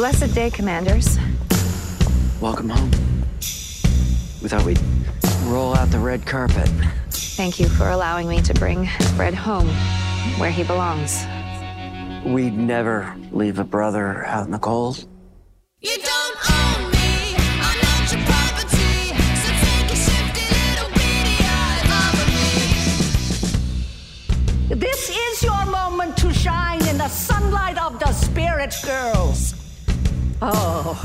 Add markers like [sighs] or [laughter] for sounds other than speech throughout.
Blessed day, Commanders. Welcome home. We thought we'd roll out the red carpet. Thank you for allowing me to bring Fred home, where he belongs. We'd never leave a brother out in the cold. You don't own me, I'm not your property. So take a shifty little beady eye over me. This is your moment to shine in the sunlight of the spirit, girls. Oh,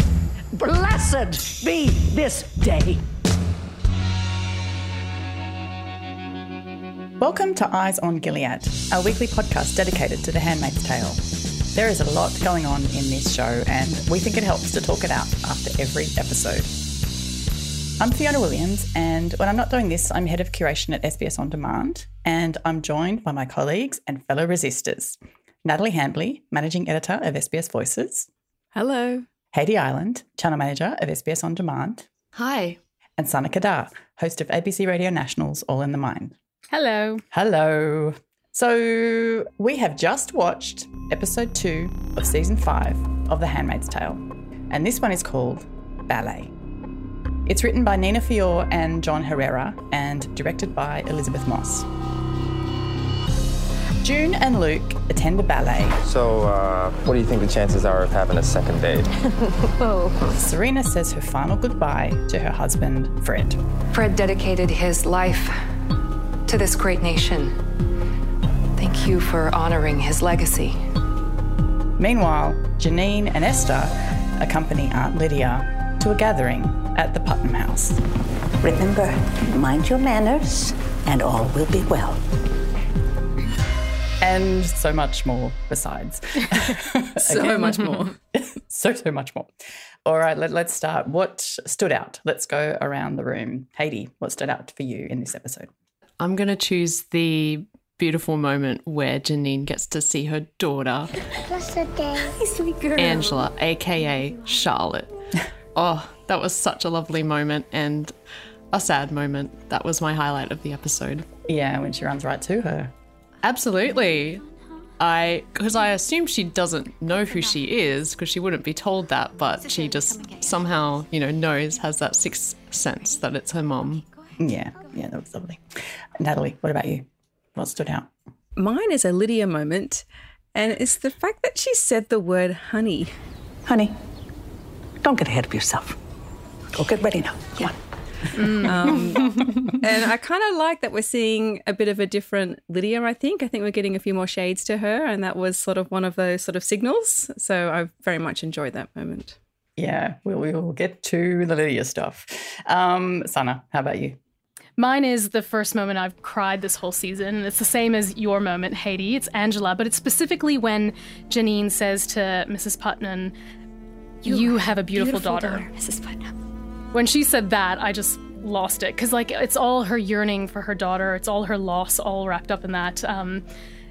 blessed be this day. Welcome to Eyes on Gilead, our weekly podcast dedicated to The Handmaid's Tale. There is a lot going on in this show, and we think it helps to talk it out after every episode. I'm Fiona Williams, and when I'm not doing this, I'm head of curation at SBS On Demand, and I'm joined by my colleagues and fellow resistors Natalie Hambley, managing editor of SBS Voices. Hello. Haiti Island, channel manager of SBS On Demand. Hi. And Sana Qadar, host of ABC Radio National's All in the Mind. Hello. Hello. So, we have just watched episode two of season five of The Handmaid's Tale, and this one is called Ballet. It's written by Nina Fiore and John Herrera and directed by Elisabeth Moss. June and Luke attend a ballet. So, uh, what do you think the chances are of having a second date? oh. [laughs] Serena says her final goodbye to her husband, Fred. Fred dedicated his life to this great nation. Thank you for honoring his legacy. Meanwhile, Janine and Esther accompany Aunt Lydia to a gathering at the Putnam House. Remember, mind your manners, and all will be well. And so much more besides. [laughs] so much more. [laughs] so, so much more. All right, let, let's start. What stood out? Let's go around the room. Haiti, what stood out for you in this episode? I'm going to choose the beautiful moment where Janine gets to see her daughter, Blessed day. Sweet girl. Angela, aka Charlotte. [laughs] oh, that was such a lovely moment and a sad moment. That was my highlight of the episode. Yeah, when she runs right to her. Absolutely. I because I assume she doesn't know who she is because she wouldn't be told that, but she just somehow, you know, knows has that sixth sense that it's her mom. Yeah, yeah, that was lovely. Natalie, what about you? What stood out? Mine is a Lydia moment, and it's the fact that she said the word honey. Honey, don't get ahead of yourself. Go get ready now. Come on. Um, [laughs] and I kind of like that we're seeing a bit of a different Lydia, I think. I think we're getting a few more shades to her, and that was sort of one of those sort of signals. So I very much enjoyed that moment. Yeah, we'll, we'll get to the Lydia stuff. Um, Sana, how about you? Mine is the first moment I've cried this whole season. It's the same as your moment, Haiti. It's Angela, but it's specifically when Janine says to Mrs. Putnam, You, you have a beautiful, beautiful daughter. daughter, Mrs. Putnam. When she said that, I just lost it because, like, it's all her yearning for her daughter. It's all her loss, all wrapped up in that. Um,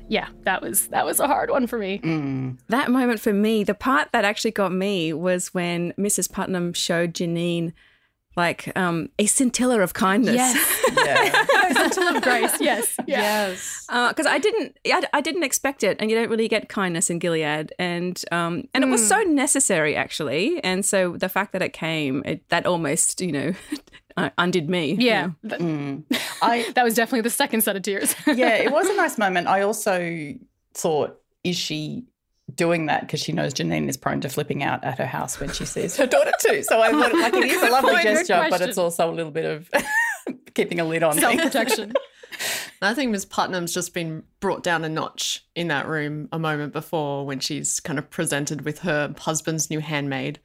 yeah, that was that was a hard one for me. Mm. That moment for me, the part that actually got me was when Mrs. Putnam showed Janine like um, a scintilla of kindness. Yes. [laughs] Yeah. [laughs] scintilla of grace. Yes. [laughs] Yeah. Yes. Because uh, I didn't, I, I, didn't expect it, and you don't really get kindness in Gilead, and um, and mm. it was so necessary actually, and so the fact that it came, it, that almost, you know. undid me. Yeah. You know? mm. I, that was definitely the second set of tears. yeah, it was a nice moment. I also thought, is she doing that because she knows Janine is prone to flipping out at her house when she sees her daughter too. So I thought like it [laughs] is a lovely gesture, but it's also a little bit of [laughs] keeping a lid on self protection. [laughs] I think Miss Putnam's just been brought down a notch in that room a moment before when she's kind of presented with her husband's new handmaid.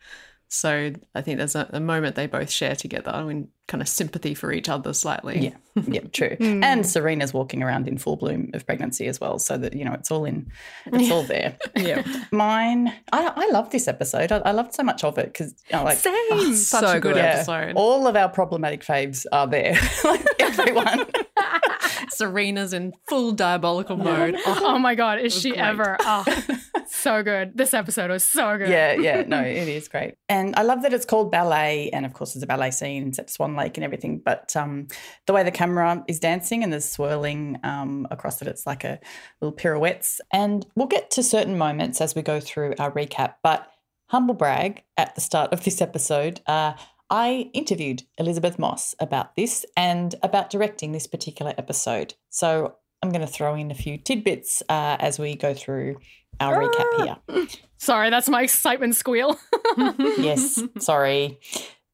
So I think there's a, a moment they both share together and kind of sympathy for each other slightly. Yeah, [laughs] yeah, true. Hmm. And Serena's walking around in full bloom of pregnancy as well, so that you know it's all in, it's all [laughs] there. Yeah. [laughs] Mine, I, I love this episode. I, I loved so much of it because you know, like Same. Oh, such a good Yeah. episode. All of our problematic faves are there. like everyone. Serena's in full diabolical mode. Oh, my god, is she great. ever? Oh, so good. This episode was so good. Yeah, yeah, no, it is great. And I love that it's called ballet, and of course, there's a ballet scene set to Swan Lake and everything. But um, the way the camera is dancing and there's swirling um, across it, it's like a little pirouettes. And we'll get to certain moments as we go through our recap. But humble brag at the start of this episode, uh, I interviewed Elisabeth Moss about this and about directing this particular episode. So I'm going to throw in a few tidbits uh, as we go through our recap here. [laughs] Sorry, that's my excitement squeal. [laughs] yes, sorry.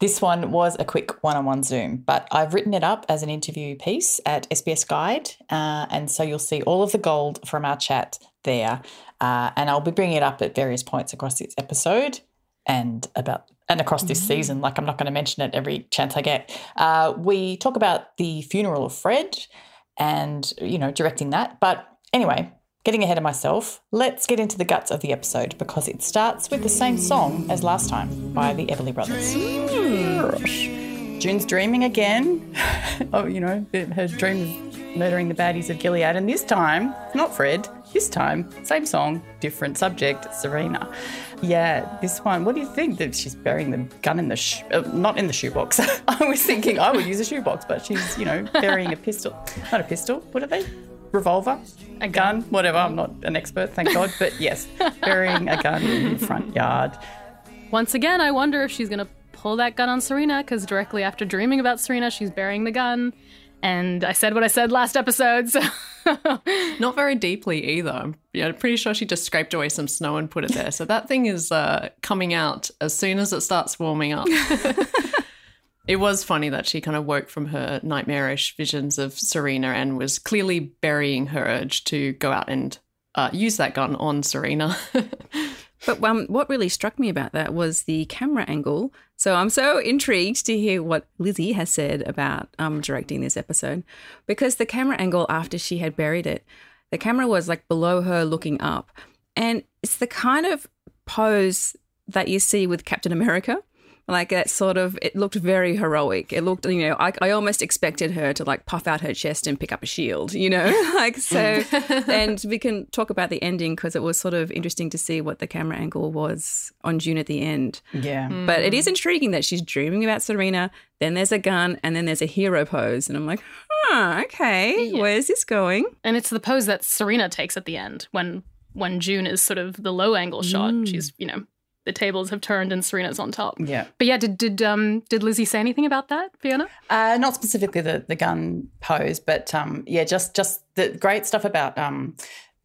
This one was a quick one on one Zoom, but I've written it up as an interview piece at SBS Guide. Uh, and so you'll see all of the gold from our chat there. Uh, and I'll be bringing it up at various points across this episode and about and across this season. Like I'm not going to mention it every chance I get. Uh, we talk about the funeral of Fred and you know directing that. But anyway, getting ahead of myself, let's get into the guts of the episode because it starts with the same song as last time by the Everly Brothers. June's dreaming again. [laughs] oh, you know, her dream of murdering the baddies of Gilead, and this time, not Fred. This time, same song, different subject, Serena. Yeah, this one. What do you think that she's burying the gun in the sh- uh, not in the shoebox? [laughs] I was thinking I would use a shoebox, but she's you know burying a pistol. Not a pistol. What are they? Revolver, a gun, whatever. I'm not an expert, thank God, but yes, [laughs] burying a gun in your front yard. Once again, I wonder if she's going to pull that gun on Serena because directly after dreaming about Serena, she's burying the gun. And I said what I said last episode. So [laughs] Not very deeply either. I'm pretty sure she just scraped away some snow and put it there. So that thing is uh, coming out as soon as it starts warming up. [laughs] it was funny that she kind of woke from her nightmarish visions of Serena and was clearly burying her urge to go out and uh, use that gun on Serena. [laughs] But um, what really struck me about that was the camera angle. So I'm so intrigued to hear what Lizzie has said about um, directing this episode, because the camera angle after she had buried it, the camera was like below her looking up, and it's the kind of pose that you see with Captain America. Like that sort of, it looked very heroic. It looked, you know, I, I almost expected her to like puff out her chest and pick up a shield, you know, [laughs] like so. [laughs] and we can talk about the ending because it was sort of interesting to see what the camera angle was on June at the end. Yeah. But it is intriguing that she's dreaming about Serena, then there's a gun, and then there's a hero pose. And I'm like, huh, okay, where's this going? And it's the pose that Serena takes at the end when when June is sort of the low angle shot. Mm. She's you know the tables have turned and Serena's on top. Yeah. But yeah, did did um did Lizzie say anything about that, Fiona? Uh, not specifically the, the gun pose, but um, yeah, just just the great stuff about um,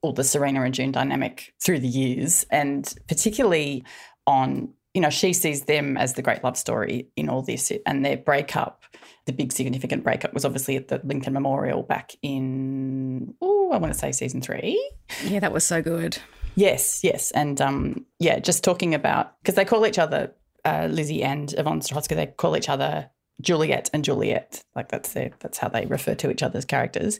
all the Serena and June dynamic through the years, and particularly on you know she sees them as the great love story in all this, and their breakup. The big significant breakup was obviously at the Lincoln Memorial back in oh I want to say season three. Yeah, that was so good. Yes, yes, and um, yeah, just talking about because they call each other uh, Lizzie and Yvonne Strahovski. They call each other Juliet and Juliet. Like that's their that's how they refer to each other's characters.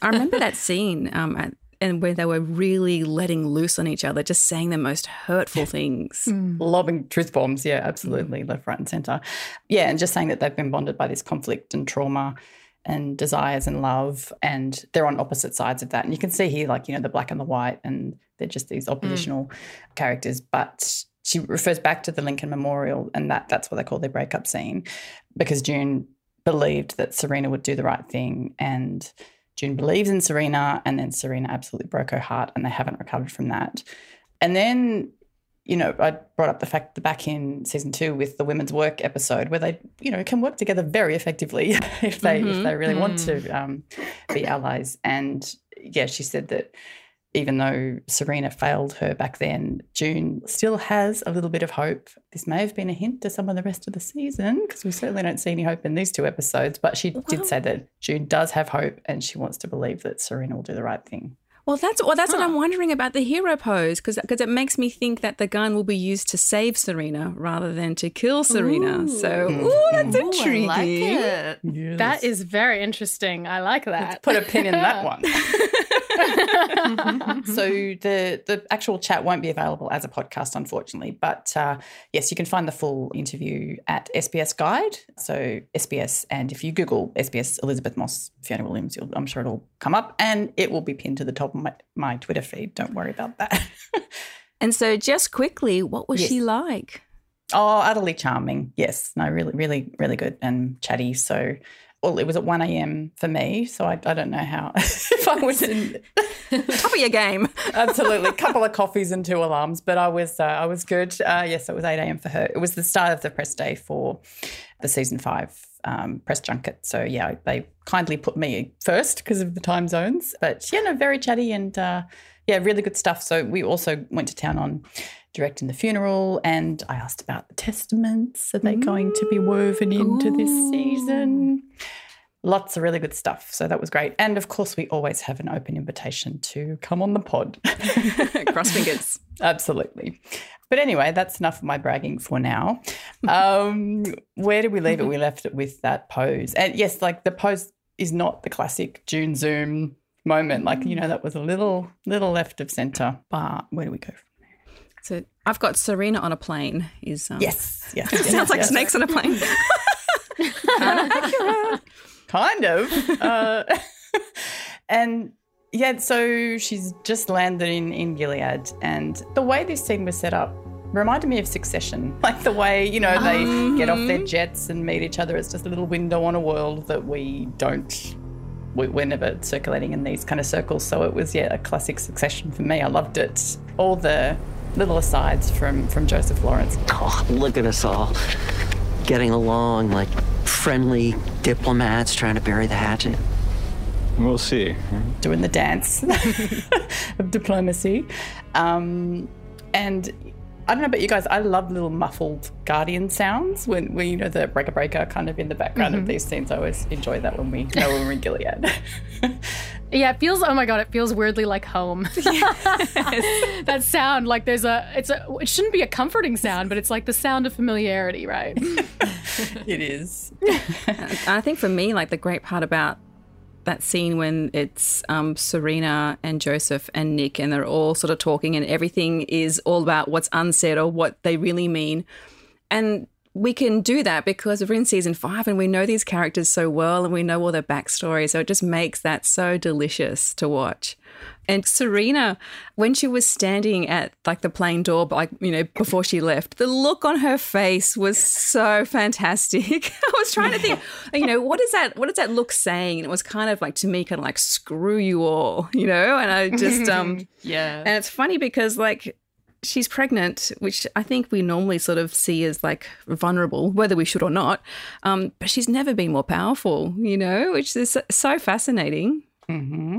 I remember that scene um, at, and where they were really letting loose on each other, just saying the most hurtful things. [laughs] Lobbing truth bombs, yeah, absolutely, left, right, and centre. Yeah, and just saying that they've been bonded by this conflict and trauma and desires and love, and they're on opposite sides of that. And you can see here, like, you know, the black and the white, and they're just these hmm. oppositional characters. But she refers back to the Lincoln Memorial, and that that's what they call their breakup scene, because June believed that Serena would do the right thing, and June believes in Serena, and then Serena absolutely broke her heart, and they haven't recovered from that. And then you know, I brought up the fact that back in season two with the women's work episode, where they, you know, can work together very effectively [laughs] if they if Mhm. they really want Mm. to um, be allies. And yeah, she said that even though Serena failed her back then, June still has a little bit of hope. This may have been a hint to some of the rest of the season because we certainly don't see any hope in these two episodes. But she did say that June does have hope and she wants to believe that Serena will do the right thing. Well, that's well, that's what I'm wondering about the hero pose because because it makes me think that the gun will be used to save Serena rather than to kill Serena. So, ooh, that's intriguing. That is very interesting. I like that. Put a pin in that [laughs] one. [laughs] [laughs] so [laughs] the the actual chat won't be available as a podcast, unfortunately. But uh, yes, you can find the full interview at SBS Guide. So SBS, and if you Google SBS Elisabeth Moss Fiona Williams, you'll, I'm sure it'll come up, and it will be pinned to the top of my, my Twitter feed. Don't worry about that. [laughs] And so, just quickly, what was Yes. she like? Oh, utterly charming. Yes. No, really, really, really good and chatty. So, well, it was at 1 a.m. for me. So I, I don't know how, [laughs] if I was in. [laughs] Top of your game. [laughs] Absolutely. A couple of coffees and two alarms, but I was, uh, I was good. Uh, yes, it was 8 a.m. for her. It was the start of the press day for the season five um, press junket. So, yeah, they kindly put me first because of the time zones. But, yeah, no, very chatty and, uh, yeah, really good stuff. So we also went to town on directing the funeral and I asked about the testaments. Are they going to be woven into this season? Lots of really good stuff. So that was great. And of course, we always have an open invitation to come on the pod. [laughs] Cross fingers. [laughs] Absolutely. But anyway, that's enough of my bragging for now. [laughs] Um, where did we leave it? We left it with that pose. And yes, like the pose is not the classic June Zoom moment. Like, you know, that was a little, little left of center. But where do we go? So I've got Serena on a plane. Is um, Yes, yes, [laughs] sounds yes, like yes. snakes on a plane. [laughs] kind of. Uh, [laughs] and yeah, so she's just landed in, in Gilead. And the way this scene was set up reminded me of Succession. Like the way, you know, they get off their jets and meet each other. It's just a little window on a world that we don't. we- We're never circulating in these kind of circles. So it was, yeah, a classic succession for me. I loved it. All the little asides from, from Joseph Lawrence. Oh, look at us all getting along like friendly diplomats trying to bury the hatchet. We'll see. doing the dance [laughs] of diplomacy. Um, and I don't know about you guys, I love little muffled guardian sounds when, when you know the breaker breaker kind of in the background of Mhm. these scenes. I always enjoy that when we know when we're in Gilead. [laughs] [laughs] Yeah, it feels. Oh my god, it feels weirdly like home. [laughs] that sound, like there's a. It's a. It shouldn't be a comforting sound, but it's like the sound of familiarity, right? it is. I think for me, like the great part about that scene when it's um, Serena and Joseph and Nick, and they're all sort of talking, and everything is all about what's unsaid or what they really mean. And we can do that because we're in season five and we know these characters so well and we know all their backstory. So it just makes that so delicious to watch. And Serena, when she was standing at like the plane door, like, you know, before she left, the look on her face was so fantastic. [laughs] I was trying to think, [laughs] you know, what is that, what is that look saying? And it was kind of like, to me, kind of like, screw you all, [laughs] you know? And I just, um, yeah. and it's funny because like she's pregnant, which I think we normally sort of see as like vulnerable, whether we should or not. Um, but she's never been more powerful, you know, which is so fascinating. Mm-hmm.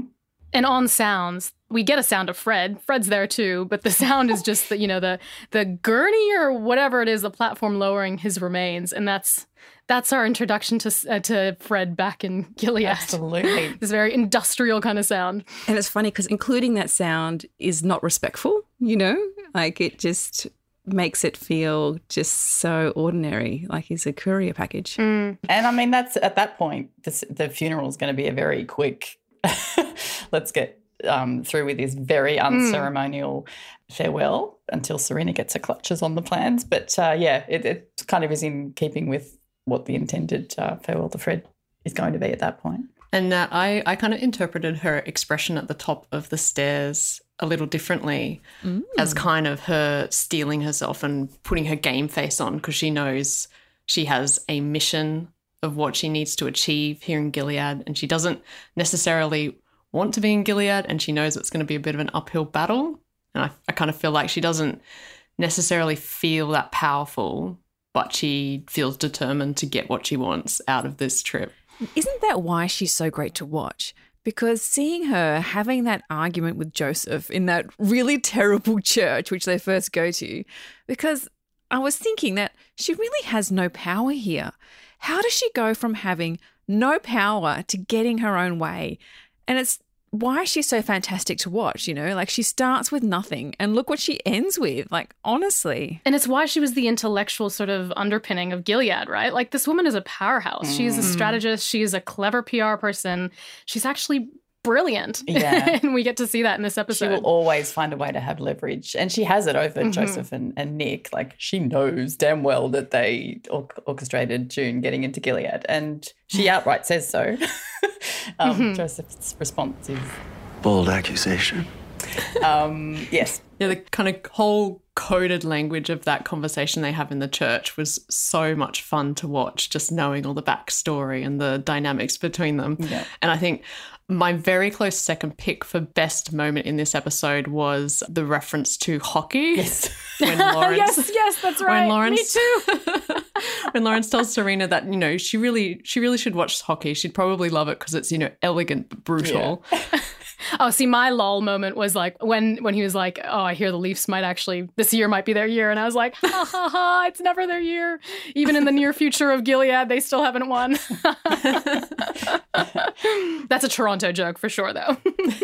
And on sounds we get a sound of fred. Fred's there too but the [laughs] sound is just the you know the the gurney or whatever it is the platform lowering his remains. And that's that's our introduction to uh, to fred back in gilead. Absolutely. [laughs] This very industrial kind of sound. And it's funny because including that sound is not respectful, you know, like it just makes it feel just so ordinary, like he's a courier package. And I mean, that's at that point, this, the funeral is going to be a very quick, [laughs] let's get um, through with this very unceremonial farewell until Serena gets her clutches on the plans. But uh, yeah, it, it kind of is in keeping with what the intended uh, farewell to Fred is going to be at that point. And uh, I, I kind of interpreted her expression at the top of the stairs a little differently as kind of her steeling herself and putting her game face on because she knows she has a mission of what she needs to achieve here in Gilead. And she doesn't necessarily want to be in Gilead and she knows it's going to be a bit of an uphill battle. And I, I kind of feel like she doesn't necessarily feel that powerful, but she feels determined to get what she wants out of this trip. Isn't that why she's so great to watch? Because seeing her having that argument with Joseph in that really terrible [laughs] church, which they first go to, because I was thinking that she really has no power here. How does she go from having no power to getting her own way? And it's why is she so fantastic to watch? You know, like she starts with nothing and look what she ends with. Like, honestly. And it's why she was the intellectual sort of underpinning of Gilead, right? Like, this woman is a powerhouse. She is a Mm. strategist. She is a clever PR person. She's actually brilliant. Yeah. [laughs] and we get to see that in this episode. She will always find a way to have leverage, and she has it over Mhm. Joseph and, and Nick. Like she knows damn well that they or- orchestrated June getting into Gilead, and she [sighs] outright says so. [laughs] um, Mhm. Joseph's response is, Bold accusation. [laughs] um, "Yes, Yeah, the kind of whole coded language of that conversation they have in the church was so much fun to watch, just knowing all the backstory and the dynamics between them. Yeah. And I think my very close second pick for best moment in this episode was the reference to hockey. Yes. [laughs] When [laughs] Lawrence, yes, yes, that's right. When Lawrence, Me too. [laughs] when Lawrence tells Serena that you know she really she really should watch hockey. She'd probably love it because it's you know elegant but brutal. [laughs] Oh, see, my lol moment was like when when he was like, "Oh, I hear the Leafs might actually this year might be their year," and I was like, "Ha ha ha! It's never their year. Even in the near future of Gilead, they still haven't won." [laughs] That's a Toronto joke for sure, though.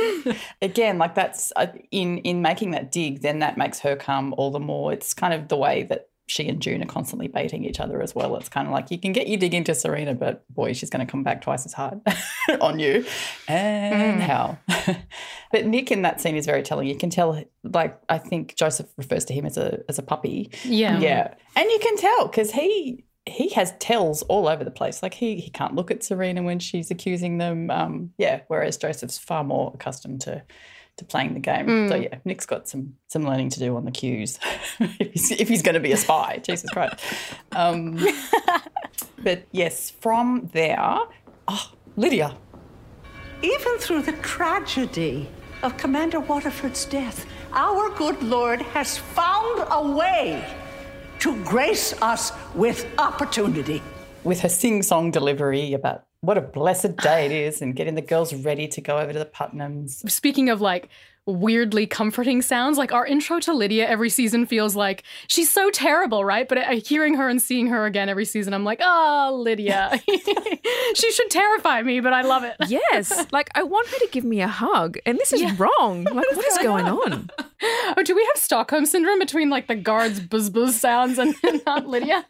[laughs] again, like that's uh, in in making that dig, then that makes her come all the more. It's kind of the way that she and June are constantly baiting each other as well. It's kind of like you can get you dig into Serena, but boy, she's going to come back twice as hard [laughs] on you. And Mm. how? [laughs] but Nick in that scene is very telling. You can tell, like I think Joseph refers to him as a as a puppy. Yeah. yeah, and you can tell because he. He has tells all over the place. Like he, he can't look at Serena when she's accusing them. Um, yeah, whereas Joseph's far more accustomed to to playing the game. So Mm. yeah, Nick's got some some learning to do on the cues [laughs] if he's, if he's going to be a spy. [laughs] Jesus Christ. Um, [laughs] but yes, from there, oh, Lydia. Even through the tragedy of Commander Waterford's death, our good Lord has found a way to grace us with opportunity. with her sing song delivery about what a blessed day it is and getting the girls ready to go over to the Putnams. Speaking of like weirdly comforting sounds, like our intro to Lydia every season feels like she's so terrible, right? But uh, hearing her and seeing her again every season, I'm like, oh, Lydia. [laughs] she should terrify me, but I love it. Yes. [laughs] like, I want her to give me a hug, and this is wrong. Like, what is [laughs] going on? Oh, do we have Stockholm syndrome between like the guards' buzz buzz sounds and, and Aunt Lydia?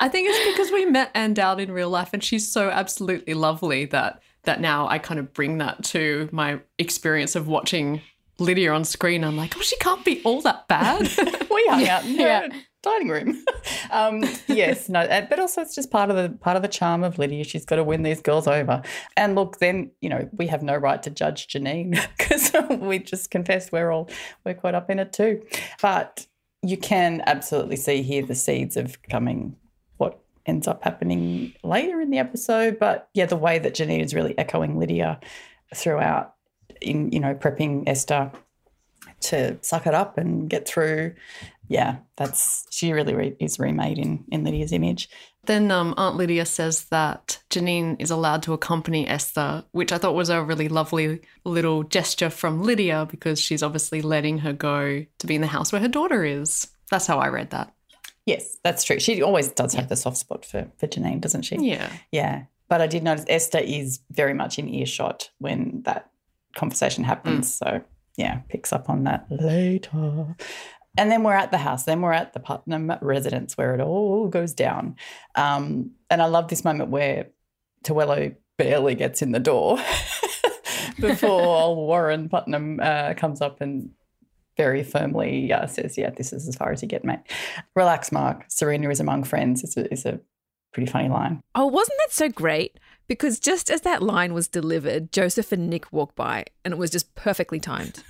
I think it's because we met Ann Dowd in real life, and she's so absolutely lovely that that now I kind of bring that to my experience of watching Lydia on screen. I'm like, oh, she can't be all that bad. [laughs] we hung out in the Yeah. dining room. um, yes, no, uh, but also it's just part of the part of the charm of Lydia. She's got to win these girls over. And look, then you know we have no right to judge Janine [laughs] because we just confessed we're all we're caught up in it too. But you can absolutely see here the seeds of coming ends up happening later in the episode. But yeah, the way that Janine is really echoing Lydia throughout in you know prepping Esther to suck it up and get through. Yeah, that's she really re- is remade in in Lydia's image. Then um, Aunt Lydia says that Janine is allowed to accompany Esther, which I thought was a really lovely little gesture from Lydia because she's obviously letting her go to be in the house where her daughter is. That's how I read that. Yes, that's true. She always does have the soft spot for for Janine, doesn't she? Yeah. Yeah. But I did notice Esther is very much in earshot when that conversation happens. So yeah, picks up on that later. And then we're at the house. Then we're at the Putnam residence where it all goes down. Um, and I love this moment where Tuello barely gets in the door [laughs] before [laughs] old Warren Putnam uh, comes up and very firmly uh, says, "Yeah, this is as far as you get, mate." Relax, Mark. Serena is among friends. It's a, is a pretty funny line. Oh, wasn't that so great? Because just as that line was delivered, Joseph and Nick walked by, and it was just perfectly timed.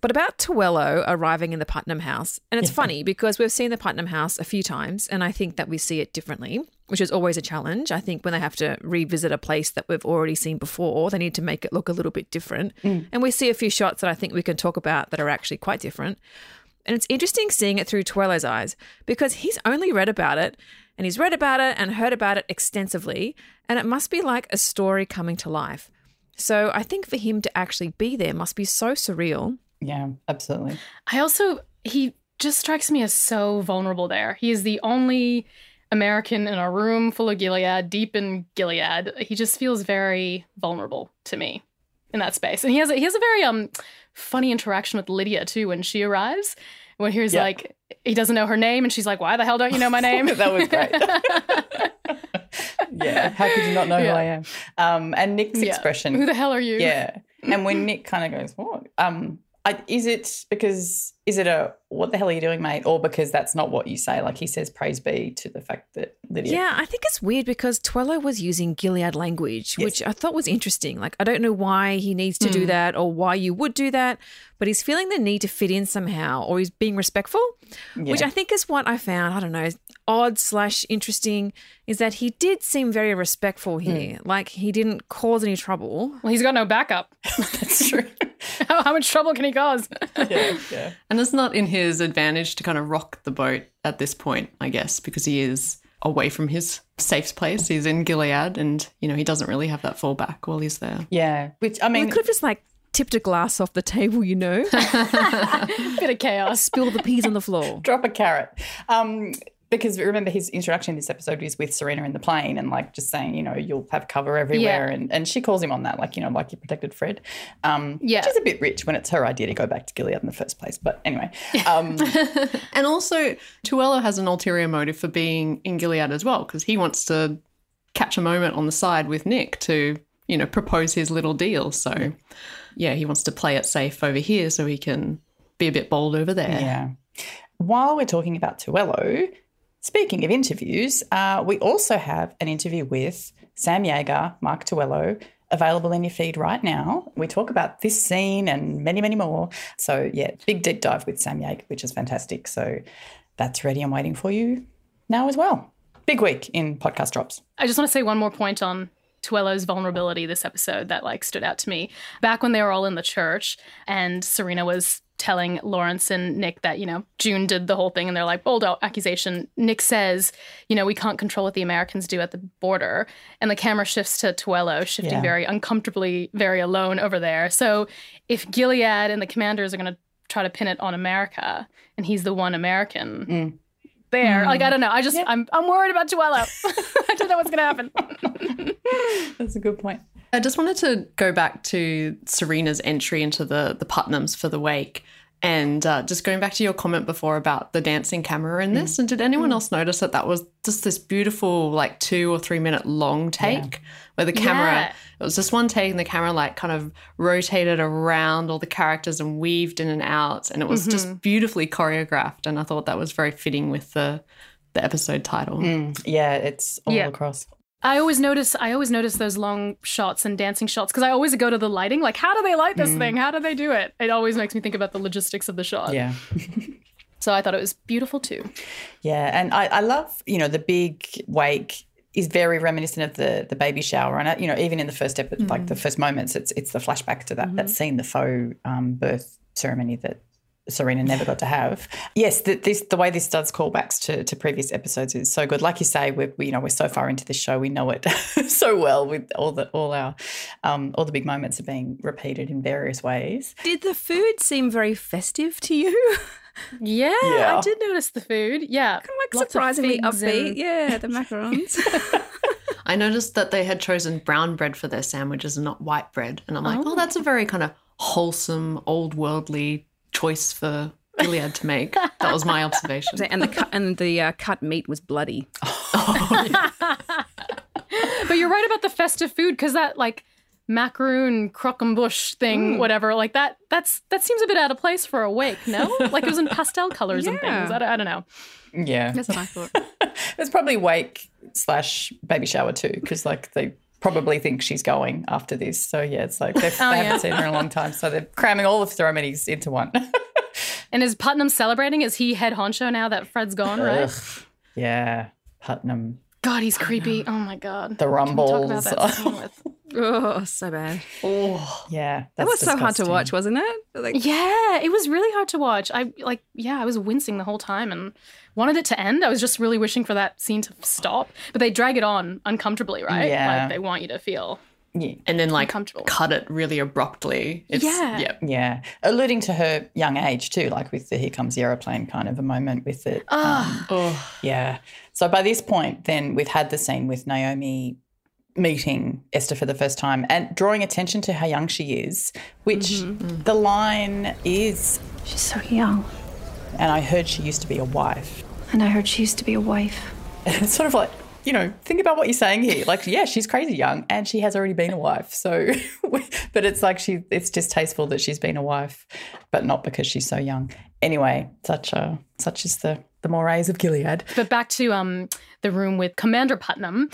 But about Tuello arriving in the Putnam house, and it's funny because we've seen the Putnam house a few times, and I think that we see it differently, which is always a challenge. I think when they have to revisit a place that we've already seen before, they need to make it look a little bit different. Mm. And we see a few shots that I think we can talk about that are actually quite different. And it's interesting seeing it through Tuello's eyes because he's only read about it and he's read about it and heard about it extensively. And it must be like a story coming to life. So I think for him to actually be there must be so surreal. Yeah, absolutely. I also, he just strikes me as so vulnerable there. He is the only American in a room full of Gilead, deep in Gilead. He just feels very vulnerable to me. in that space. And he has a, he has a very um funny interaction with Lydia too when she arrives. When he's Yeah. like he doesn't know her name and she's like, "Why the hell don't you know my name?" [laughs] that was great. [laughs] yeah, how could you not know who I am? Um, and Nick's Yeah. expression. Who the hell are you? Yeah, and when [laughs] Nick kind of goes, "What?" Um, I, is it because is it a what the hell are you doing, mate, or because that's not what you say? Like he says, "Praise be to the fact that Lydia." Yeah, I think it's weird because Tuello was using Gilead language, which I thought was interesting. Like, I don't know why he needs to do Mm. that or why you would do that, but he's feeling the need to fit in somehow or he's being respectful, which I think is what I found, I don't know, odd slash interesting is that he did seem very respectful here. Like, he didn't cause any trouble. Well, he's got no backup. [laughs] That's true. [laughs] how, how much trouble can he cause? [laughs] yeah, yeah. And it's not in his advantage to kind of rock the boat at this point, I guess, because he is away from his safe place. He's in Gilead and, you know, he doesn't really have that fallback while he's there. Yeah. Which, I I mean, mean, he could have just like tipped a glass off the table, you know, [laughs] Bit of chaos. spill the peas on the floor. [laughs] drop a carrot. Um, because remember his introduction in this episode is with Serena in the plane and like just saying, you know, you'll have cover everywhere. Yeah. And, and she calls him on that, like, you know, like you protected Fred. Um, Yeah. Which is a bit rich when it's her idea to go back to Gilead in the first place. But anyway. Um, [laughs] And also, Tuello has an ulterior motive for being in Gilead as well, because he wants to catch a moment on the side with Nick to, you know, propose his little deal. So, yeah, he wants to play it safe over here so he can be a bit bold over there. Yeah. While we're talking about Tuello, speaking of interviews, uh, we also have an interview with Sam Jaeger, Mark Tuello, available in your feed right now. We talk about this scene and many, many more. So, yeah, big deep dive with Sam Jaeger, which is fantastic. So, that's ready and waiting for you now as well. Big week in podcast drops. I just want to say one more point on Tuello's vulnerability this episode that like stood out to me. Back when they were all in the church and Serena was telling Lawrence and Nick that, you know, June did the whole thing and they're like, bold accusation. Nick says, you know, we can't control what the Americans do at the border. And the camera shifts to Tuello, shifting Yeah. very uncomfortably, very alone over there. So if Gilead and the commanders are going to try to pin it on America and he's the one American, there. Mm. Like I don't know. I just I'm I'm worried about Tuello. [laughs] I don't know what's gonna happen. [laughs] That's a good point. I just wanted to go back to Serena's entry into the the Putnams for the wake, and uh, just going back to your comment before about the dancing camera in this. And did anyone else notice that that was just this beautiful, like two or three minute long take where the camera Yeah. it was just one take, and the camera like kind of rotated around all the characters and weaved in and out, and it was just beautifully choreographed. And I thought that was very fitting with the the episode title. Mm, yeah, it's all Yeah. across. I always notice I always notice those long shots and dancing shots because I always go to the lighting. Like, how do they light this Mm. thing? How do they do it? It always makes me think about the logistics of the shot. Yeah. [laughs] So I thought it was beautiful too. Yeah, and I, I love you know the big wake is very reminiscent of the the baby shower, and uh, you know even in the first episode, like the first moments, it's it's the flashback to that that scene, the faux um, birth ceremony that Serena never got to have. Yes, the, this the way this does callbacks to to previous episodes is so good. Like you say, we're we, you know we're so far into the show, we know it [laughs] so well with all the all our um, all the big moments are being repeated in various ways. Did the food seem very festive to you? Yeah, [laughs] Yeah. I did notice the food. Yeah, kind of like Lots of surprisingly figs upbeat. and- Yeah, the macarons. [laughs] I noticed that they had chosen brown bread for their sandwiches and not white bread. And I'm like, oh, Oh. that's a very kind of wholesome, old worldly choice for Gilead to make. That was my observation. [laughs] and the cut, and the uh, cut meat was bloody. [laughs] but you're right about the festive food because that like macaroon croquembouche thing, Mm. whatever, like that. That's that seems a bit out of place for a wake. No, like it was in pastel colors and things. I don't, I don't know. Yeah, That's what I thought. [laughs] It's probably wake slash baby shower too, because like they probably think she's going after this. So yeah, it's like they've, Oh, they yeah. haven't seen her in a long time, so they're cramming all the ceremonies into one. [laughs] And is Putnam celebrating? Is he head honcho now that Fred's gone? Right. Ugh. Yeah, Putnam, God, he's creepy. Oh my god. the Can we talk about rumbles. That scene with- Oh, so bad. oh, yeah, That that's was so hard to watch, wasn't it? Like, Yeah, it was really hard to watch. I like, yeah, I was wincing the whole time and wanted it to end. I was just really wishing for that scene to stop, but they drag it on uncomfortably, right? Yeah. Like they want you to feel. Yeah. And then like cut it really abruptly. It's, Yeah. yeah. Yeah, alluding to her young age too, like with the "Here Comes the Aeroplane" kind of a moment with it. Ah. Um, Yeah. So by this point, then we've had the scene with Naomi meeting Esther for the first time and drawing attention to how young she is, which the line is She's so young. and I heard she used to be a wife. And I heard she used to be a wife. [laughs] It's sort of like, you know, think about what you're saying here. Like, yeah, she's crazy young and she has already been a wife. So, [laughs] but it's like she, it's distasteful that she's been a wife, but not because she's so young. Anyway, such a, such is the, the mores of Gilead. But back to um the room with Commander Putnam,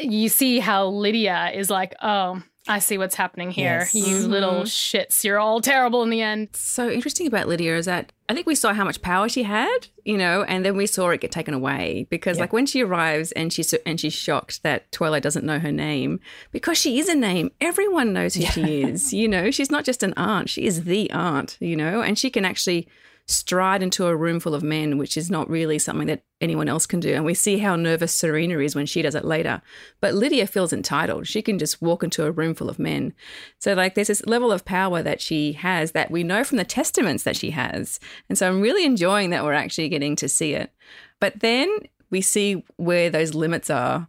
you see how Lydia is like, oh, I see what's happening here. Yes. You Mhm. little shits, you're all terrible in the end. So interesting about Lydia is that I think we saw how much power she had, you know, and then we saw it get taken away because, like, when she arrives and she's and she's shocked that Twilight doesn't know her name because she is a name. Everyone knows who she is. You know, she's not just an aunt; she is the aunt. You know, and she can actually stride into a room full of men, which is not really something that anyone else can do. And we see how nervous Serena is when she does it later. But Lydia feels entitled. She can just walk into a room full of men. So, like, there's this level of power that she has that we know from the testaments that she has. And so I'm really enjoying that we're actually getting to see it. But then we see where those limits are.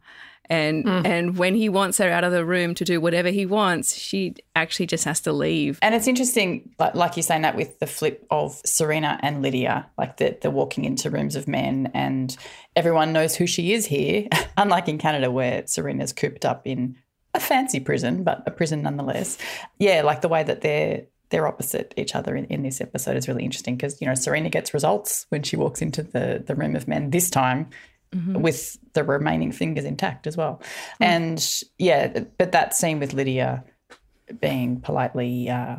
And hmm. and when he wants her out of the room to do whatever he wants, she actually just has to leave. And it's interesting, like, like you're saying that with the flip of Serena and Lydia, like the, the walking into rooms of men and everyone knows who she is here, [laughs] unlike in Canada where Serena's cooped up in a fancy prison, but a prison nonetheless. Yeah, like the way that they're they're opposite each other in, in this episode is really interesting because you know Serena gets results when she walks into the the room of men this time Mhm. with the remaining fingers intact as well. And yeah, but that scene with Lydia being politely uh,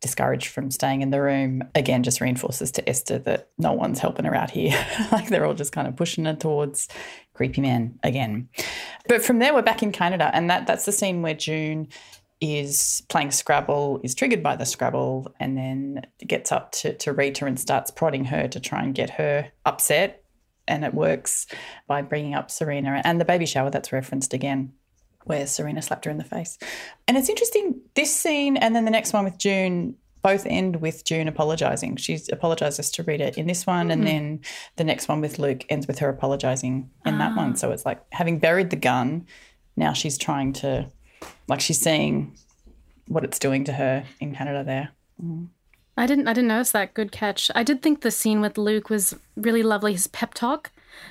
discouraged from staying in the room again just reinforces to Esther that no one's helping her out here. [laughs] like they're all just kind of pushing her towards creepy men again. But from there, we're back in Canada, and that that's the scene where June is playing Scrabble, is triggered by the Scrabble, and then gets up to, to Rita and starts prodding her to try and get her upset. And it works by bringing up Serena and the baby shower that's referenced again, where Serena slapped her in the face. And it's interesting, this scene and then the next one with June both end with June apologizing. She apologizes to Rita in this one, and Mhm. then the next one with Luke ends with her apologizing in that Ah. one. So it's like having buried the gun, now she's trying to, like, she's seeing what it's doing to her in Canada there. I didn't I didn't notice that. Good catch. I did think the scene with Luke was really lovely. His pep talk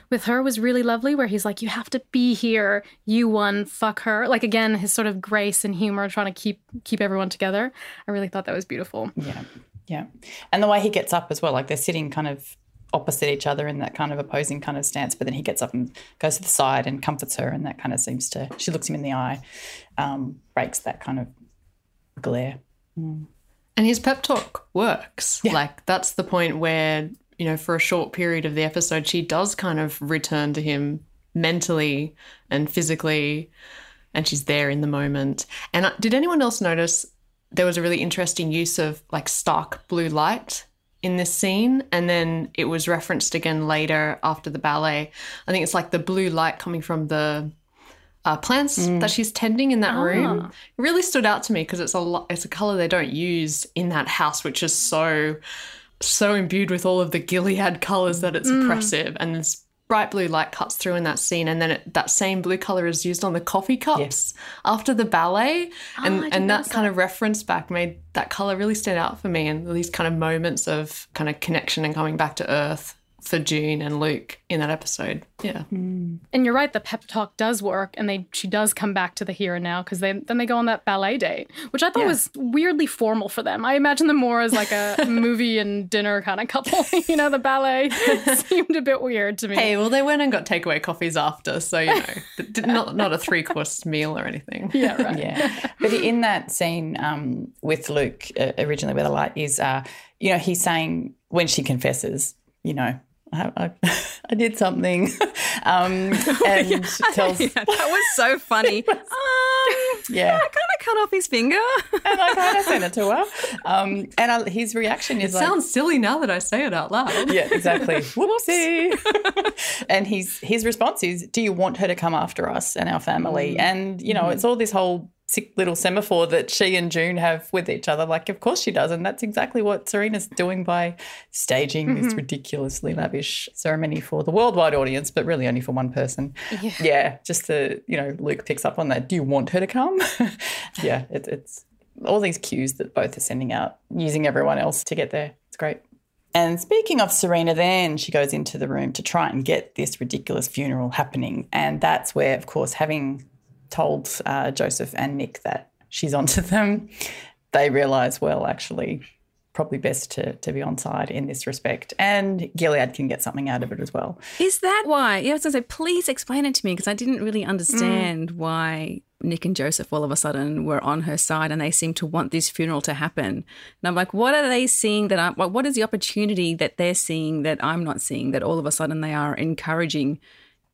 with her was really lovely where he's like, You have to be here. You won, fuck her. Like again, his sort of grace and humor trying to keep keep everyone together. I really thought that was beautiful. Yeah. Yeah. And the way he gets up as well, like they're sitting kind of opposite each other in that kind of opposing kind of stance, but then he gets up and goes to the side and comforts her, and that kind of seems to, she looks him in the eye, um, breaks that kind of glare. And his pep talk works. Like that's the point where, you know, for a short period of the episode, she does kind of return to him mentally and physically, and she's there in the moment. And uh, did anyone else notice there was a really interesting use of like stark blue light in this scene? And then it was referenced again later after the ballet. I think it's like the blue light coming from the uh, plants Mm. that she's tending in that room Ah. it really stood out to me because it's a lo- it's a color they don't use in that house, which is so so imbued with all of the Gilead colors that it's Mm. oppressive, and this bright blue light cuts through in that scene, and then it, that same blue color is used on the coffee cups after the ballet, Ah, and and that kind of reference back made that color really stand out for me, and these kind of moments of kind of connection and coming back to earth for June and Luke in that episode. Yeah. And you're right, the pep talk does work, and they she does come back to the here and now because they then they go on that ballet date, which I thought Yeah. was weirdly formal for them. I imagine them more as like a [laughs] movie and dinner kind of couple. [laughs] you know, the ballet [laughs] seemed a bit weird to me. Hey, well, they went and got takeaway coffees after, so you know, d- d- not not a three course meal or anything. Yeah, right. yeah. But in that scene um, with Luke, uh, originally where the light is, uh, you know, he's saying when she confesses, you know, I, I, [laughs] I did something, [laughs] um, [laughs] and tells, Yeah, that was so funny. um, yeah, I kind of cut off his finger. and I kind of sent it to her, um, and I, his reaction It is like, sounds silly now that I say it out loud. yeah, exactly. Whoopsie. and his his response is, "Do you want her to come after us and our family?" Mm. And you know, Mhm. it's all this whole sick little semaphore that she and June have with each other. Like, of course she does. And that's exactly what Serena's doing by staging this Mhm. ridiculously lavish ceremony for the worldwide audience, but really only for one person. Yeah. Yeah. Just the, you know, Luke picks up on that. Do you want her to come? [laughs] yeah. It, it's all these cues that both are sending out, using everyone else to get there. It's great. And speaking of Serena, then she goes into the room to try and get this ridiculous funeral happening. And that's where, of course, having told uh, Joseph and Nick that she's [laughs] onto them, they realise, well, actually, probably best to, to be on side in this respect. And Gilead can get something out of it as well. Is that why? Yeah, I was going to say, please explain it to me because I didn't really understand why Nick and Joseph all of a sudden were on her side and they seemed to want this funeral to happen. And I'm like, what are they seeing that I, what what is the opportunity that they're seeing that I'm not seeing that all of a sudden they are encouraging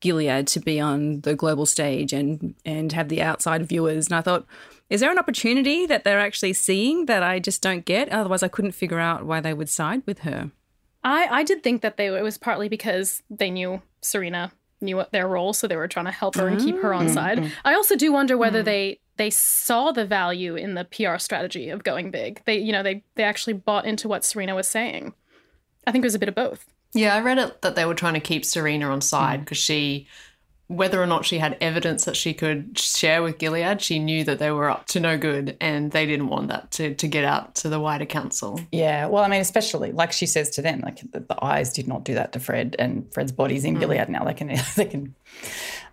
Gilead to be on the global stage and and have the outside viewers. And I thought, is there an opportunity that they're actually seeing that I just don't get? Otherwise, I couldn't figure out why they would side with her. I, I did think that they it was partly because they knew Serena knew what their role, so they were trying to help her and keep her on Mm-hmm. side. Mm. I also do wonder whether Mm. they they saw the value in the PR strategy of going big. They you know they they actually bought into what Serena was saying. I think it was a bit of both. Yeah, I read it that they were trying to keep Serena on side because she, whether or not she had evidence that she could share with Gilead, she knew that they were up to no good and they didn't want that to, to get out to the wider council. Yeah, well, I mean, especially like she says to them, like the, the eyes did not do that to Fred, and Fred's body's in Mm. Gilead now. They can [laughs] they can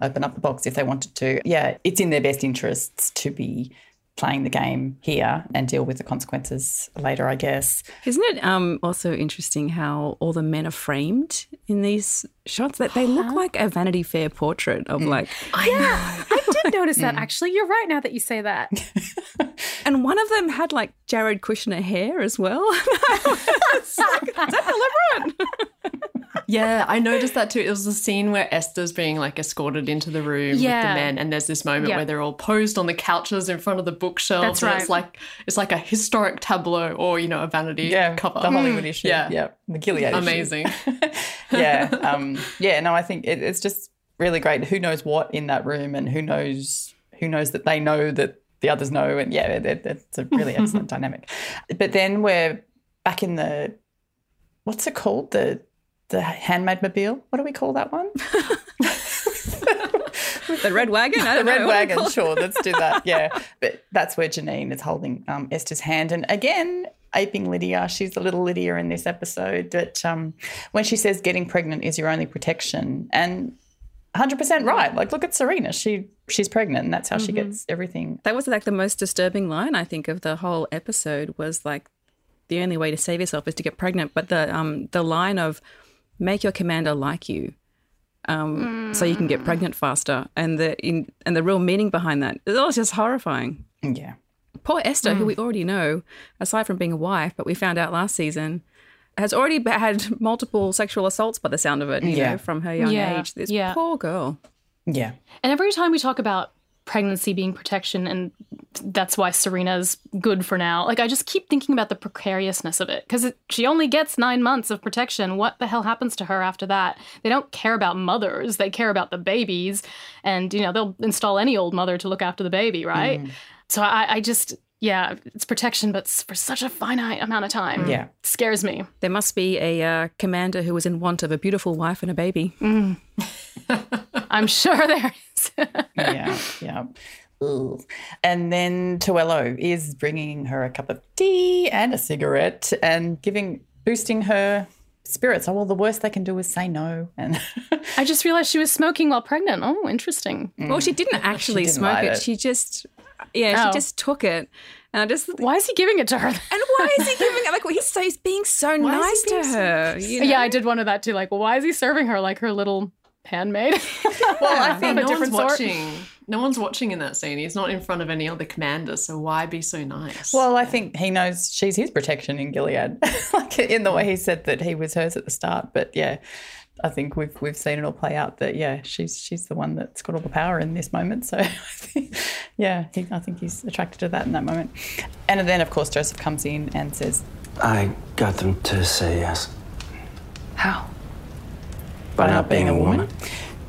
open up the box if they wanted to. Yeah, it's in their best interests to be playing the game here and deal with the consequences later, I guess. Isn't it um, also interesting how all the men are framed in these shots? That they look like a Vanity Fair portrait of like. yeah, I did [laughs] notice that actually. You're right now that you say that. [laughs] And one of them had like Jared Kushner hair as well. [laughs] Like, Is that deliberate? Yeah, I noticed that too. It was the scene where Esther's being like escorted into the room with the men, and there's this moment Yeah. where they're all posed on the couches in front of the bookshelves. That's right. It's like it's like a historic tableau or you know a vanity Yeah, cover. the Hollywood issue. Yeah, yeah, the Gilead issue. amazing. [laughs] yeah, um, yeah. No, I think it, it's just really great. Who knows what in that room, and who knows who knows that they know that the others know, and yeah, it, it, it's a really [laughs] excellent dynamic. But then we're back in the what's it called the the handmaid mobile. What do we call that one? [laughs] the red wagon? [laughs] The red wagon. Sure, let's do that. Yeah, [laughs] but that's where Janine is holding um, Esther's hand, and again. Aping Lydia, she's a little Lydia in this episode. But um, when she says getting pregnant is your only protection, and 100% right. Like, look at Serena. She she's pregnant, and that's how she Mhm. gets everything. That was like the most disturbing line I think of the whole episode was like the only way to save yourself is to get pregnant. But the um the line of make your commander like you. Um, so you can get pregnant faster, and the in, and the real meaning behind that it was just horrifying. Yeah, poor Esther, who we already know, aside from being a wife, but we found out last season, has already had multiple sexual assaults by the sound of it. You Yeah. know, from her young Yeah, age. This yeah. poor girl. Yeah. And every time we talk about pregnancy being protection and that's why Serena's good for now, like I just keep thinking about the precariousness of it because she only gets nine months of protection. What the hell happens to her after that? They don't care about mothers, they care about the babies. And, you know, they'll install any old mother to look after the baby, right? Mm. So I, I just, yeah, it's protection, but for such a finite amount of time. Yeah. Scares me. There must be a uh, commander who was in want of a beautiful wife and a baby. [laughs] I'm sure there is. yeah, [laughs] yeah. Ugh. And then Tuello is bringing her a cup of tea and a cigarette and giving, boosting her spirits. Oh, well, the worst they can do is say no. And I just realized she was smoking while pregnant. Oh, interesting. Mm. Well, she didn't actually didn't smoke it. it. She just, yeah, Oh. she just took it. And I just, why is he giving it to her? And why is he giving it? Like, he's so he's being so Why nice he to being so her. nice? you know? Yeah, I did wonder that too. Like, well, why is he serving her like her little handmaid? [laughs] Well, I Of think a no one's sort. watching. No one's watching in that scene. He's not in front of any other commander, so why be so nice? well, I think he knows she's his protection in Gilead, [laughs] like in the way he said that he was hers at the start. But yeah, I think we've we've seen it all play out. That yeah, she's she's the one that's got all the power in this moment. So [laughs] I think, yeah, he, I think he's attracted to that in that moment. And then of course Joseph comes in and says, I got them to say yes. How? By not being a woman.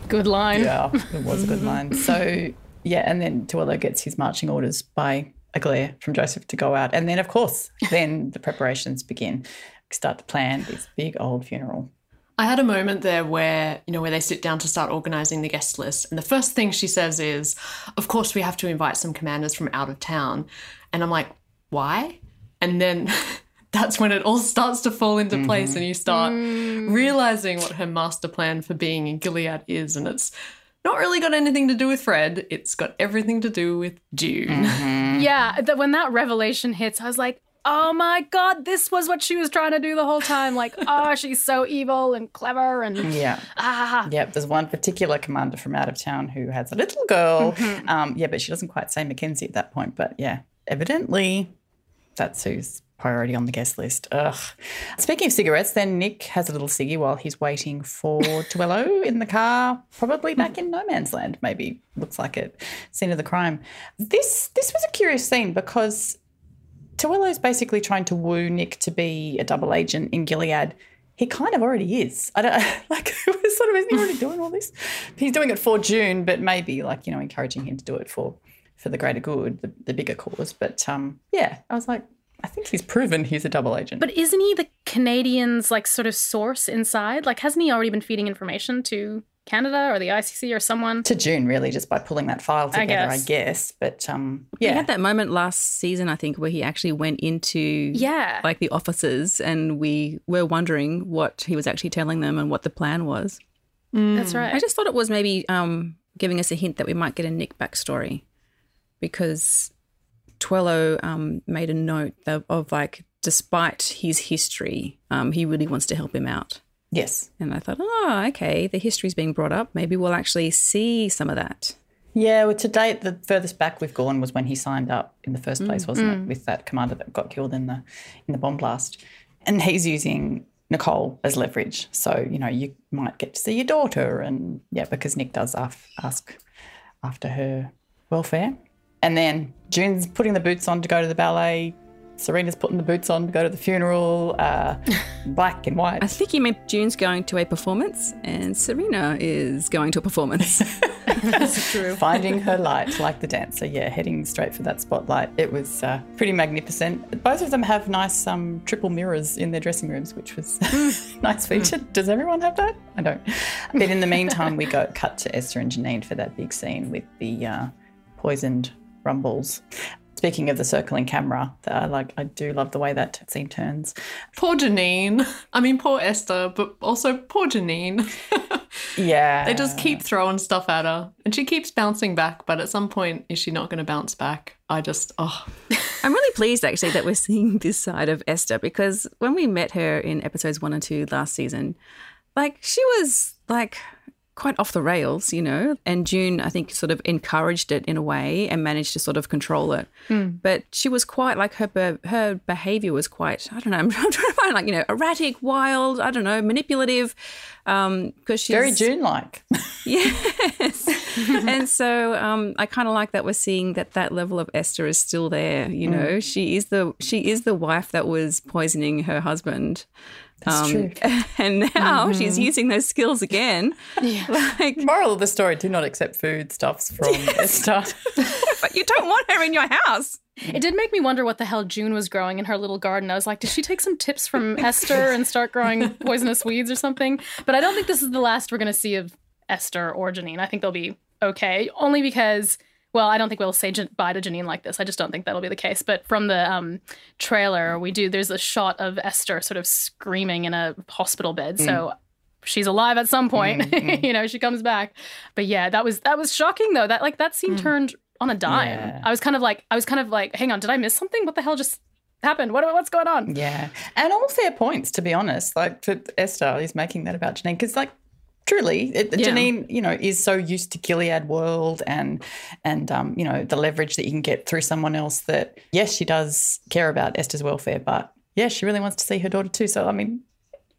Good line. Yeah, it was a good line. [laughs] So Yeah, and then Tuello gets his marching orders by a glare from Joseph to go out. And then, of course, then the preparations begin. Start to plan this big old funeral. I had a moment there where, you know, where they sit down to start organizing the guest list. And the first thing she says is, Of course, we have to invite some commanders from out of town. And I'm like, Why? And then [laughs] that's when it all starts to fall into place and you start realizing what her master plan for being in Gilead is. And it's not really got anything to do with Fred, it's got everything to do with June. [laughs] Yeah, that when that revelation hits, I was like, oh my god, this was what she was trying to do the whole time. Like, [laughs] oh, she's so evil and clever and Yeah. ah. Yep, there's one particular commander from out of town who has a little girl. Mhm. Um, yeah, but she doesn't quite say Mackenzie at that point. But yeah, evidently that's who's priority on the guest list. Ugh. Speaking of cigarettes, then Nick has a little ciggy while he's waiting for [laughs] Tuello in the car, probably back in no man's land, maybe. Looks like it. Scene of the crime. This this was a curious scene because Tuello's basically trying to woo Nick to be a double agent in Gilead. He kind of already is. I don't [laughs] like [laughs] sort of isn't he already doing all this? He's doing it for June, but maybe like, you know, encouraging him to do it for for the greater good, the, the bigger cause. But um yeah, I was like, I think he's proven he's a double agent. But isn't he the Canadians' like sort of source inside? Like, hasn't he already been feeding information to Canada or the ICC or someone? to June, really, just by pulling that file together, I guess. guess. But um He yeah. had that moment last season, I think, where he actually went into Yeah. like the offices, and we were wondering what he was actually telling them and what the plan was. That's right. I just thought it was maybe um, giving us a hint that we might get a Nick backstory because Tuello um, made a note of, of like, despite his history, um, he really wants to help him out. Yes. And I thought, oh, okay, the history's being brought up. Maybe we'll actually see some of that. Yeah, well, to date, the furthest back we've gone was when he signed up in the first place, Mm. wasn't Mm. it, with that commander that got killed in the in the bomb blast, and he's using Nicole as leverage. So you know you might get to see your daughter, and yeah, because Nick does af- ask after her welfare, and then June's putting the boots on to go to the ballet. Serena's putting the boots on to go to the funeral, uh, [laughs] black and white. I think you meant June's going to a performance and Serena is going to a performance. [laughs] That's true. Finding her light, like the dancer. Yeah, heading straight for that spotlight. It was uh, pretty magnificent. Both of them have nice um, triple mirrors in their dressing rooms, which was [laughs] nice feature. Does everyone have that? I don't. But in the meantime, we go cut to Esther and Janine for that big scene with the uh, poisoned rumbles. Speaking of the circling camera, I like I do love the way that scene turns. Poor Janine. I mean, poor Esther, but also poor Janine. [laughs] Yeah. They just keep throwing stuff at her and she keeps bouncing back, but at some point, is she not going to bounce back? I just, oh. [laughs] I'm really pleased actually that we're seeing this side of Esther because when we met her in episodes one and two last season, like she was like quite off the rails, you know. And June, I think, sort of encouraged it in a way and managed to sort of control it. Mm. But she was quite like her be- her behavior was quite I don't know. [laughs] I'm, trying to find like you know erratic, wild. I don't know, manipulative. Um, because she's Very June-like. [laughs] Yes. [laughs] and so um, I kind of like that we're seeing that that level of Esther is still there. You know, Mm. she is the she is the wife that was poisoning her husband. That's true. [laughs] And now Mhm. she's using those skills again. [laughs] Like, Moral of the story: Do not accept food stuffs from [laughs] Esther. but you don't want her in your house. It did make me wonder what the hell June was growing in her little garden. I was like, did she take some tips from Esther and start growing poisonous weeds or something? But I don't think this is the last we're going to see of Esther or Janine. I think they'll be okay, only because, well, I don't think we'll say bye to Janine like this. I just don't think that'll be the case. But from the um, trailer, we do, there's a shot of Esther sort of screaming in a hospital bed. So. She's alive at some point, Mm, [laughs] you know. She comes back, but yeah, that was that was shocking though. That like that scene turned on a dime. Yeah. I was kind of like, I was kind of like, hang on, did I miss something? What the hell just happened? What what's going on? Yeah, and all fair points to be honest. Like to Esther is making that about Janine because like. Truly, it, Yeah. Janine, you know, is so used to Gilead world and and um, you know the leverage that you can get through someone else. That yes, she does care about Esther's welfare, but yeah, she really wants to see her daughter too. So I mean,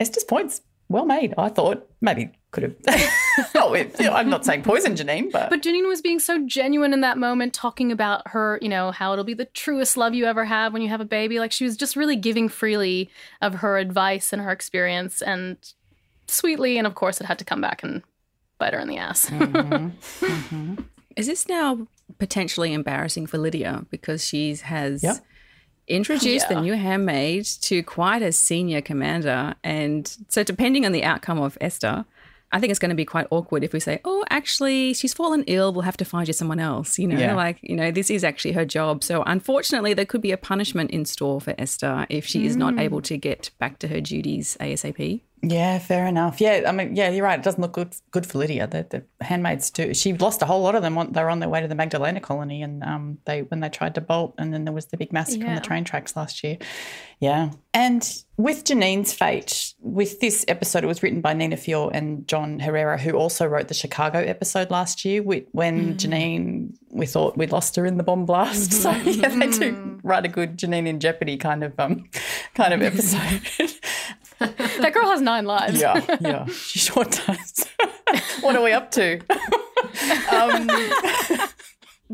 Esther's points well made. I thought maybe could have. [laughs] oh, it, you know, I'm not saying poison Janine, but But Janine was being so genuine in that moment, talking about her, you know, how it'll be the truest love you ever have when you have a baby. Like she was just really giving freely of her advice and her experience and sweetly. And of course, it had to come back and bite her in the ass. [laughs] Is this now potentially embarrassing for Lydia because she has Yep. introduced Yeah. the new handmaid to quite a senior commander? And so, depending on the outcome of Esther, I think it's going to be quite awkward if we say, oh, actually, she's fallen ill. We'll have to find you someone else. You know, Yeah. like, you know, this is actually her job. So, unfortunately, there could be a punishment in store for Esther if she is not Mm. able to get back to her duties ASAP. Yeah, fair enough. Yeah, I mean, yeah, you're right. It doesn't look good, good for Lydia. The, the handmaids too. She lost a whole lot of them. on- They were on their way to the Magdalena colony, and um, they when they tried to bolt, and then there was the big massacre on the train tracks last year. Yeah, and with Janine's fate, with this episode, it was written by Nina Fiore and John Herrera, who also wrote the Chicago episode last year. When Janine, we thought we'd lost her in the bomb blast. [laughs] So yeah, they do write a good Janine in jeopardy kind of um, kind of [laughs] episode. [laughs] [laughs] that girl has nine lives. Yeah, [laughs] yeah, she sure does. [laughs] what are we up to? um,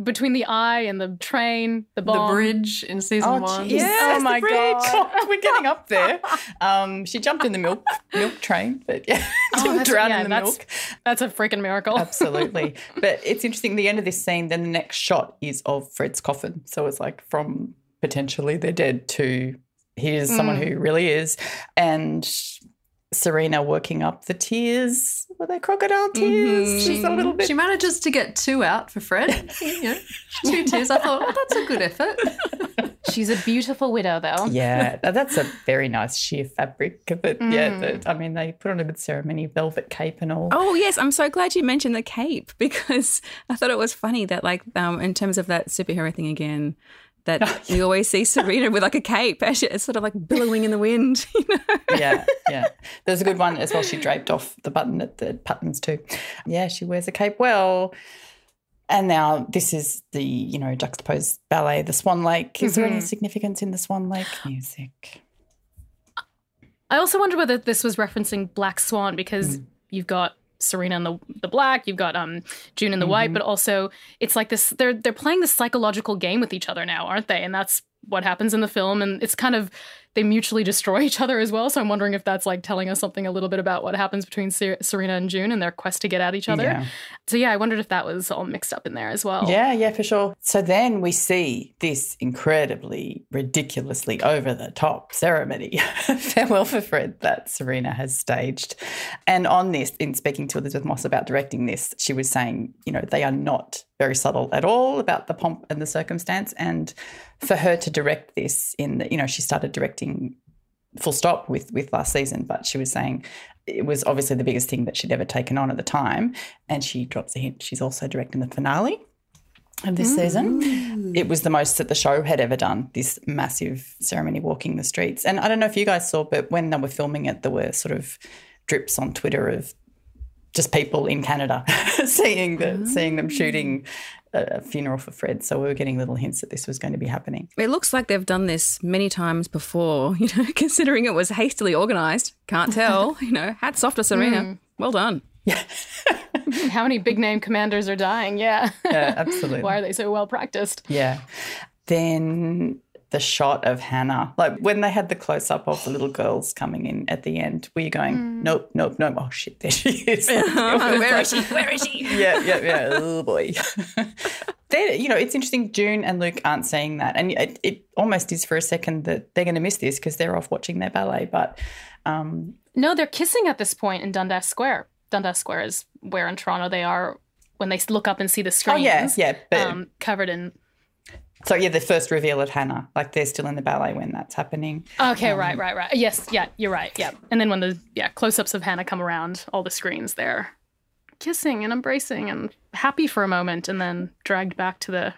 Between the eye and the train, the bomb. The bridge in season oh, one. jeez. Yes, oh my the god, we're getting up there. Um, she jumped in the milk milk train, but yeah, didn't Oh, that's- drown yeah, in the that's- milk. That's a freaking miracle. Absolutely. But it's interesting. The end of this scene, then the next shot is of Fred's coffin. So it's like from potentially they're dead to here's someone Mm. who really is, and Serena working up the tears. Were they crocodile tears? She's a little bit. She manages to get two out for Fred. [laughs] you know, two tears. I thought, oh, that's a good effort. [laughs] She's a beautiful widow, though. Yeah, [laughs] that's a very nice sheer fabric. But yeah, Mm. the, I mean, they put on a good ceremony, velvet cape and all. Oh yes, I'm so glad you mentioned the cape because I thought it was funny that like um, in terms of that superhero thing again, that [laughs] you always see Serena with like a cape, actually, it's sort of like billowing in the wind. [laughs] You know? yeah, yeah. There's a good one as well. She draped off the button at the buttons too. Yeah, she wears a cape well. And now this is the, you know, juxtaposed ballet, the Swan Lake. Is there any Mhm. significance in the Swan Lake music? I also wonder whether this was referencing Black Swan because you've got Serena in the the black, you've got um June in the white, Mhm. but also it's like this they're they're playing this psychological game with each other now, aren't they? And that's what happens in the film and it's kind of they mutually destroy [laughs] each other as well. So I'm wondering if that's like telling us something a little bit about what happens between Ser- Serena and June and their quest to get at each other. Yeah. So yeah, I wondered if that was all mixed up in there as well. Yeah, yeah, for sure. So then we see this incredibly, ridiculously over the top ceremony, [laughs] Farewell for Fred, that Serena has staged. And on this, in speaking to Elisabeth Moss about directing this, she was saying, you know, they are not very subtle at all about the pomp and the circumstance. And for her to direct this in, the, you know, she started directing full stop with with last season but she was saying it was obviously the biggest thing that she'd ever taken on at the time. And she drops a hint she's also directing the finale of this season. Mm. It was the most that the show had ever done this massive ceremony walking the streets. And i don't know if you guys saw but when they were filming it there were sort of drips on twitter of just people in canada [laughs] seeing the seeing them shooting a a funeral for fred so we were getting little hints that this was going to be happening It looks like they've done this many times before, [laughs] you know, considering it was hastily organized. Can't tell, [laughs] you know, hats off to Serena. Mm. Well done. Yeah. How many big name commanders are dying? Yeah. Yeah, absolutely. Why are they so well practiced? Yeah. Then the shot of Hannah, like when they had the close up of the little girls coming in at the end, were you going, nope, nope, nope? Oh shit, there she is. [laughs] [laughs] Where is she? Where is she? [laughs] yeah, yeah, yeah. Oh boy. they you know, it's interesting. June and Luke aren't saying that, and it, it almost is for a second that they're going to miss this because they're off watching their ballet. But um, No, they're kissing at this point in Dundas Square. Dundas Square is where in Toronto they are when they look up and see the Oh, screens. yeah, yeah, but- um, covered in. So yeah, the first reveal of Hannah, like they're still in the ballet when that's happening. Okay, Um, right, right, right. Yes, yeah, you're right. Yeah, and then when the yeah close-ups of Hannah come around, all the screens they're kissing and embracing and happy for a moment, and then dragged back to the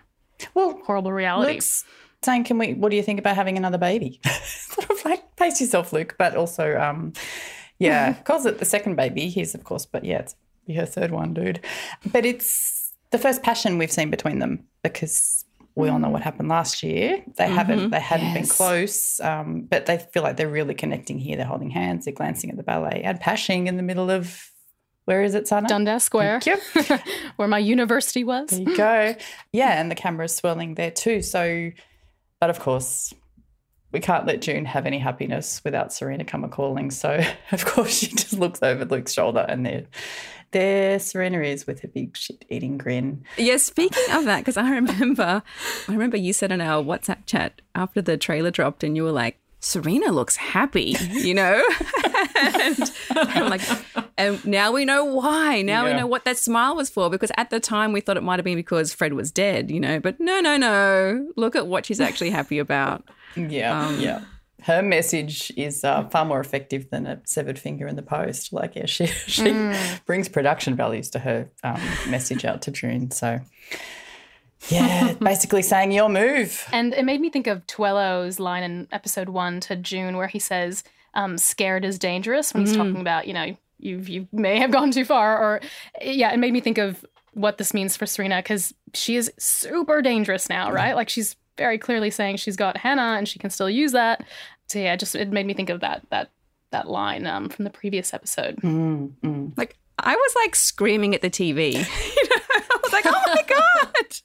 well horrible reality. Luke's saying, "Can we? What do you think about having another baby?" [laughs] sort of like pace yourself, Luke. But also, um, yeah, [laughs] calls it the second baby. He's of course, but yeah, it's be her third one, dude. But it's the first passion we've seen between them because we all know what happened last year. They haven't, Mhm. they hadn't been close, um, but they feel like they're really connecting here. They're holding hands, they're glancing at the ballet, and pashing in the middle of. Where is it, Sana? Dundas Square, [laughs] where my university was. There you go. [laughs] Yeah, and the camera is swirling there too. So, but of course, we can't let June have any happiness without Serena come a calling. So [laughs] of course she just looks over Luke's shoulder and there, there Serena is with her big shit eating grin. Yeah, speaking of that, because I remember, I remember you said in our WhatsApp chat after the trailer dropped, and you were like, "Serena looks happy," you know, [laughs] and I'm like, and now we know why. Now we know what that smile was for. Because at the time we thought it might have been because Fred was dead, you know, but no, no, no. Look at what she's actually happy about. [laughs] Yeah, Um, yeah. Her message is uh, far more effective than a severed finger in the post. Like, yeah, she [laughs] she Mm. brings production values to her um, message out to June. So, yeah, [laughs] basically saying your move. And it made me think of Tuello's line in episode one to June, where he says, um, "Scared is dangerous." When he's Mm. talking about, you know, you you may have gone too far, or yeah, it made me think of what this means for Serena because she is super dangerous now, right? Like she's very clearly saying she's got Hannah and she can still use that. So yeah, just it made me think of that that that line um, from the previous episode. Mm, Like I was like screaming at the TV. [laughs] you know, I was like, "Oh my god!"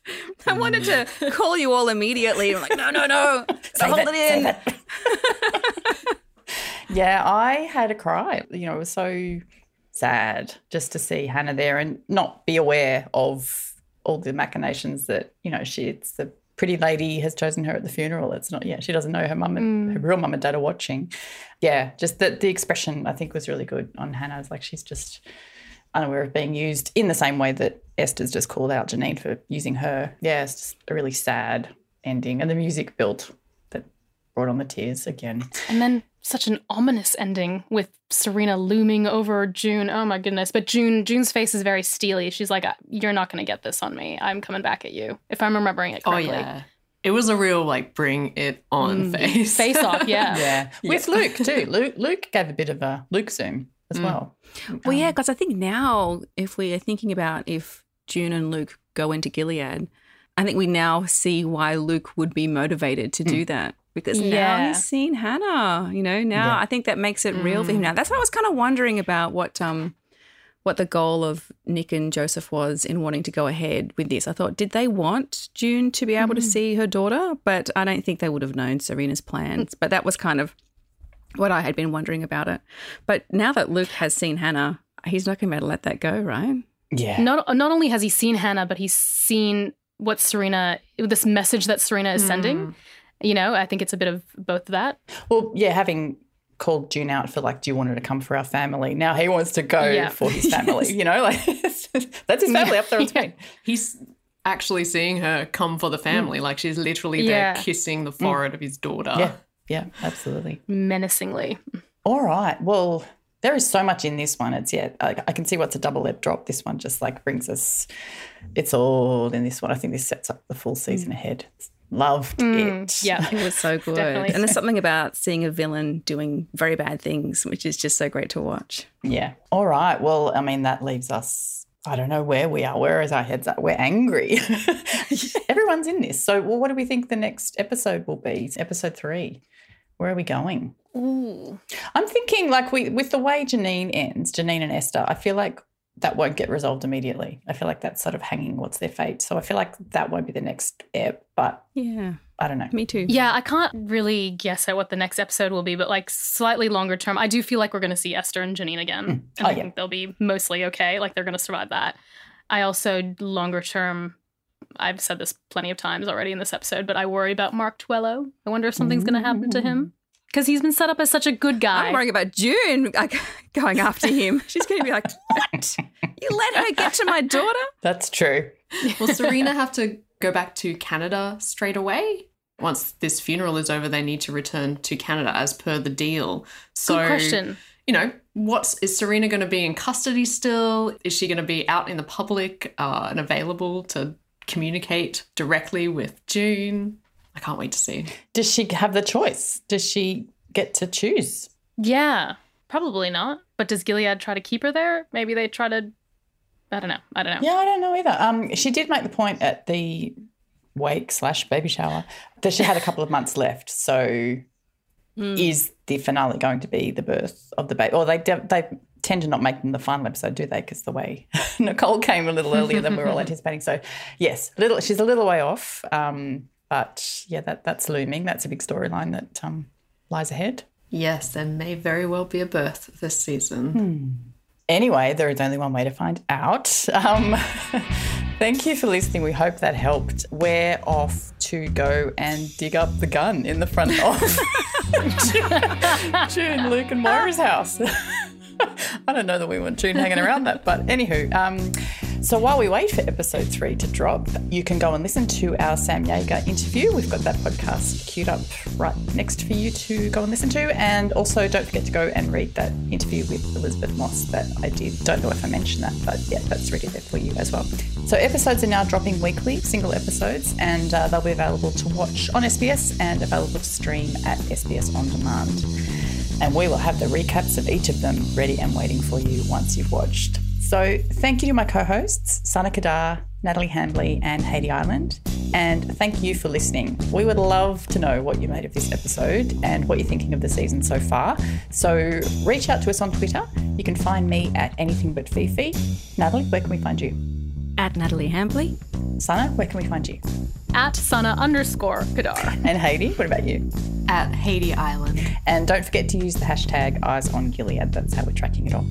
I wanted to call you all immediately. I'm like, "No, no, no! [laughs] Hold it, it, in." save [laughs] Yeah, I had a cry. You know, it was so sad just to see Hannah there and not be aware of all the machinations that, you know, she it's the pretty lady has chosen her at the funeral. It's not yeah, she doesn't know her mum and mm. her real mum and dad are watching. Yeah, just that the expression I think was really good on Hannah. It's like she's just unaware of being used in the same way that Esther's just called out Janine for using her. Yeah, it's just a really sad ending. And the music built that brought on the tears again. And then such an ominous ending with Serena looming over June. Oh my goodness! But June, June's face is very steely. She's like, "You're not going to get this on me. I'm coming back at you." If I'm remembering it correctly. Oh correctly. yeah. It was a real like bring it on Mm. face. Face off, [laughs] yeah. Yeah. With Luke too. Luke Luke gave a bit of a Luke zoom as Mm. well. Well, yeah, because I think now, if we are thinking about if June and Luke go into Gilead, I think we now see why Luke would be motivated to do that. Because now Yeah. he's seen Hannah, you know. Now Yeah. I think that makes it real for him. Mm. Now that's what I was kind of wondering about what um what the goal of Nick and Joseph was in wanting to go ahead with this. I thought, did they want June to be able to mm. see her daughter? But I don't think they would have known Serena's plans. But that was kind of what I had been wondering about it. But now that Luke has seen Hannah, he's not going to be able to let that go, right? Yeah. Not not only has he seen Hannah, but he's seen what Serena, this message that Serena is sending. Mm. You know, I think it's a bit of both of that. Well, yeah, having called June out for like, do you want her to come for our family? Now he wants to go Yeah. for his [laughs] family. You know, like [laughs] that's his family up there on screen. [laughs] He's actually seeing her come for the mm. family. Like she's literally Yeah. there kissing the mm. forehead of his daughter. Yeah, yeah, absolutely. Menacingly. All right. Well, there is so much in this one. It's yeah, I, I can see what's a double lip drop. This one just like brings us. It's all in this one. I think this sets up the full season mm. ahead. Loved mm, it. Yeah. It was so good. Definitely. And there's something about seeing a villain doing very bad things, which is just so great to watch. Yeah. All right. Well, I mean, that leaves us. I don't know where we are. Where is our heads at? We're angry. [laughs] [laughs] Everyone's in this. So, well, what do we think the next episode will be? It's episode three. Where are we going? Ooh. I'm thinking, like, we with the way Janine ends, Janine and Esther. I feel like that won't get resolved immediately. I feel like that's sort of hanging. What's their fate? So I feel like that won't be the next ep. But Yeah. I don't know. Me too. Yeah, I can't really guess at what the next episode will be, but like slightly longer term, I do feel like we're going to see Esther and Janine again. Hmm. And Oh, I yeah. think they'll be mostly okay. Like they're going to survive that. I also, longer term, I've said this plenty of times already in this episode, but I worry about Mark Tuello. I wonder if something's going to happen to him. Mm. Because he's been set up as such a good guy. I'm worrying about June like, [laughs] going after him. She's going to be like, what? You let her get to my daughter? That's true. Will Serena have to go back to Canada straight away? Once this funeral is over, they need to return to Canada as per the deal. So, Good question. you know, what's is Serena going to be in custody still? Is she going to be out in the public uh, and available to communicate directly with June? I can't wait to see. Does she have the choice? Does she get to choose? Yeah, probably not. But does Gilead try to keep her there? Maybe they try to. I don't know. I don't know. Yeah, I don't know either. Um, she did make the point at the wake slash baby shower that she had a couple of months left. So, is the finale going to be the birth of the baby? Or they de- they tend to not make them the final episode, do they? Because the way [laughs] Nicole came a little earlier than we were all [laughs] anticipating. So, yes, little she's a little way off. Um, But yeah, that, that's looming. That's a big storyline that um, lies ahead. Yes, there may very well be a birth this season. Anyway, there is only one way to find out. Um, [laughs] thank you for listening. We hope that helped. We're off to go and dig up the gun in the front of [laughs] June, Luke, and Moira's house. [laughs] I don't know that we want June hanging around that, but anywho. Um, so while we wait for episode three to drop, you can go and listen to our Sam Jaeger interview. We've got that podcast queued up right next for you to go and listen to. And also, don't forget to go and read that interview with Elisabeth Moss that I did. Don't know if I mentioned that, but yeah, that's ready there for you as well. So episodes are now dropping weekly, single episodes, and uh, they'll be available to watch on SBS and available to stream at SBS On Demand and we will have the recaps of each of them ready and waiting for you once you've watched. So, thank you to my co hosts, Sana Qadar, Natalie Handley, and Haiti Island. And thank you for listening. We would love to know what you made of this episode and what you're thinking of the season so far. So, reach out to us on Twitter. You can find me at anything but Fifi. Natalie, where can we find you? At Natalie Hambley. Sana, where can we find you? At Sana underscore Qadar. And Haiti, what about you? At Haiti Island. And don't forget to use the hashtag Eyes on Gilead. That's how we're tracking it all.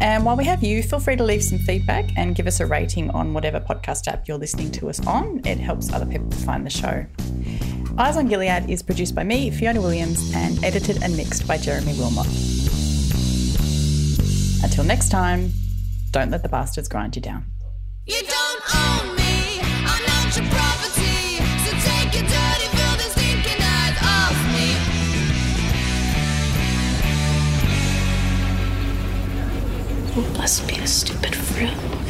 And while we have you, feel free to leave some feedback and give us a rating on whatever podcast app you're listening to us on. It helps other people to find the show. Eyes on Gilead is produced by me, Fiona Williams, and edited and mixed by Jeremy Wilmot. Until next time, don't let the bastards grind you down. You don't own me, I'm not your must be a stupid friend.